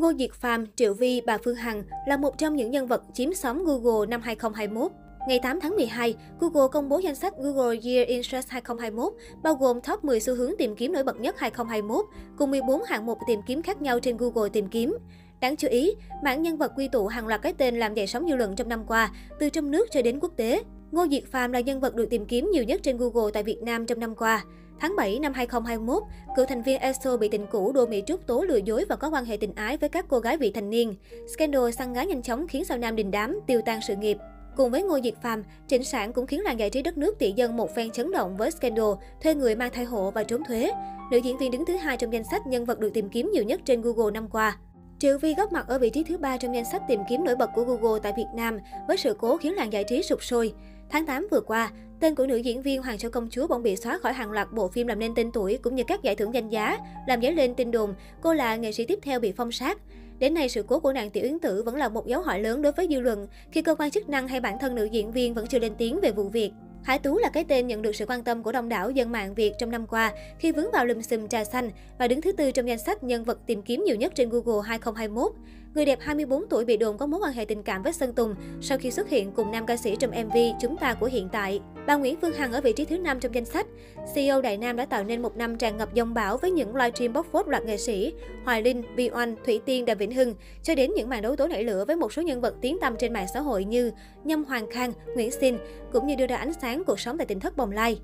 Ngô Diệt Phàm, Triệu Vi, bà Phương Hằng là một trong những nhân vật chiếm sóng Google năm 2021. Ngày 8 tháng 12, Google công bố danh sách Google Year in Search 2021, bao gồm top 10 xu hướng tìm kiếm nổi bật nhất 2021, cùng 14 hạng mục tìm kiếm khác nhau trên Google tìm kiếm. Đáng chú ý, mảng nhân vật quy tụ hàng loạt cái tên làm dậy sóng dư luận trong năm qua, từ trong nước cho đến quốc tế. Ngô Diệt Phàm là nhân vật được tìm kiếm nhiều nhất trên Google tại Việt Nam trong năm qua. Tháng 7 năm 2021, cựu thành viên EXO bị tình cũ Đô Mỹ Trúc tố lừa dối và có quan hệ tình ái với các cô gái vị thành niên. Scandal săn gái nhanh chóng khiến sao nam đình đám, tiêu tan sự nghiệp. Cùng với Ngô Diệt Phàm, Trịnh Sản cũng khiến làng giải trí đất nước tỷ dân một phen chấn động với scandal thuê người mang thai hộ và trốn thuế. Nữ diễn viên đứng thứ hai trong danh sách nhân vật được tìm kiếm nhiều nhất trên Google năm qua. Triệu Vi góp mặt ở vị trí thứ ba trong danh sách tìm kiếm nổi bật của Google tại Việt Nam với sự cố khiến làng giải trí sụp sôi. Tháng 8 vừa qua, tên của nữ diễn viên Hoàng Châu Công Chúa bỗng bị xóa khỏi hàng loạt bộ phim làm nên tên tuổi cũng như các giải thưởng danh giá, làm dấy lên tin đồn cô là nghệ sĩ tiếp theo bị phong sát. Đến nay, sự cố của nàng Tiểu Yến Tử vẫn là một dấu hỏi lớn đối với dư luận khi cơ quan chức năng hay bản thân nữ diễn viên vẫn chưa lên tiếng về vụ việc. Hải Tú là cái tên nhận được sự quan tâm của đông đảo dân mạng Việt trong năm qua khi vướng vào lùm xùm trà xanh và đứng thứ tư trong danh sách nhân vật tìm kiếm nhiều nhất trên Google 2021. Người đẹp 24 tuổi bị đồn có mối quan hệ tình cảm với Sơn Tùng sau khi xuất hiện cùng nam ca sĩ trong MV Chúng ta của hiện tại. Bà Nguyễn Phương Hằng ở vị trí thứ 5 trong danh sách. CEO Đại Nam đã tạo nên một năm tràn ngập dông bão với những livestream bóc phốt loạt nghệ sĩ Hoài Linh, Vi Oanh, Thủy Tiên, Đàm Vĩnh Hưng, cho đến những màn đấu tố nảy lửa với một số nhân vật tiếng tăm trên mạng xã hội như Nhâm Hoàng Khang, Nguyễn Sinh cũng như đưa ra ánh sáng cuộc sống tại tỉnh thất Bồng Lai.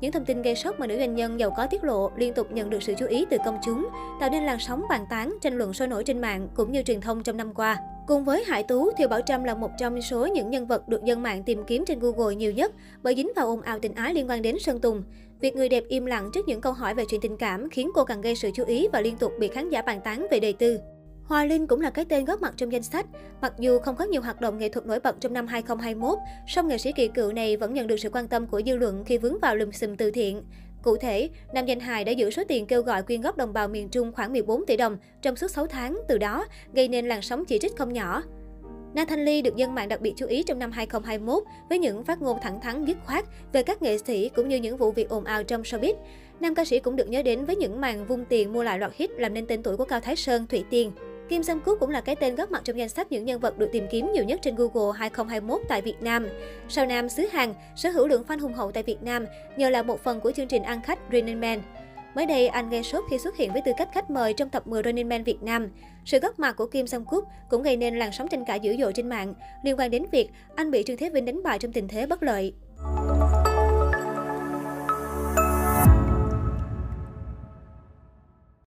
Những thông tin gây sốc mà nữ doanh nhân giàu có tiết lộ liên tục nhận được sự chú ý từ công chúng, tạo nên làn sóng bàn tán, tranh luận sôi nổi trên mạng cũng như truyền thông trong năm qua. Cùng với Hải Tú, Thiều Bảo Trâm là một trong số những nhân vật được dân mạng tìm kiếm trên Google nhiều nhất bởi dính vào ồn ào tình ái liên quan đến Sơn Tùng. Việc người đẹp im lặng trước những câu hỏi về chuyện tình cảm khiến cô càng gây sự chú ý và liên tục bị khán giả bàn tán về đời tư. Hoa Linh cũng là cái tên góp mặt trong danh sách. Mặc dù không có nhiều hoạt động nghệ thuật nổi bật trong năm 2021, song nghệ sĩ kỳ cựu này vẫn nhận được sự quan tâm của dư luận khi vướng vào lùm xùm từ thiện. Cụ thể, nam danh hài đã giữ số tiền kêu gọi quyên góp đồng bào miền Trung khoảng 14 tỷ đồng trong suốt 6 tháng, từ đó gây nên làn sóng chỉ trích không nhỏ. Na Thanh Ly được dân mạng đặc biệt chú ý trong năm 2021 với những phát ngôn thẳng thắn dứt khoát về các nghệ sĩ cũng như những vụ việc ồn ào trong showbiz. Nam ca sĩ cũng được nhớ đến với những màn vung tiền mua lại loạt hit làm nên tên tuổi của Cao Thái Sơn, Thủy Tiên. Kim Sam Kook cũng là cái tên góp mặt trong danh sách những nhân vật được tìm kiếm nhiều nhất trên Google 2021 tại Việt Nam. Sao Nam xứ Hàn sở hữu lượng fan hùng hậu tại Việt Nam nhờ là một phần của chương trình ăn khách Running Man. Mới đây, anh gây sốt khi xuất hiện với tư cách khách mời trong tập 10 Running Man Việt Nam. Sự góp mặt của Kim Sam Kook cũng gây nên làn sóng tranh cãi dữ dội trên mạng liên quan đến việc anh bị Trương Thế Vinh đánh bại trong tình thế bất lợi.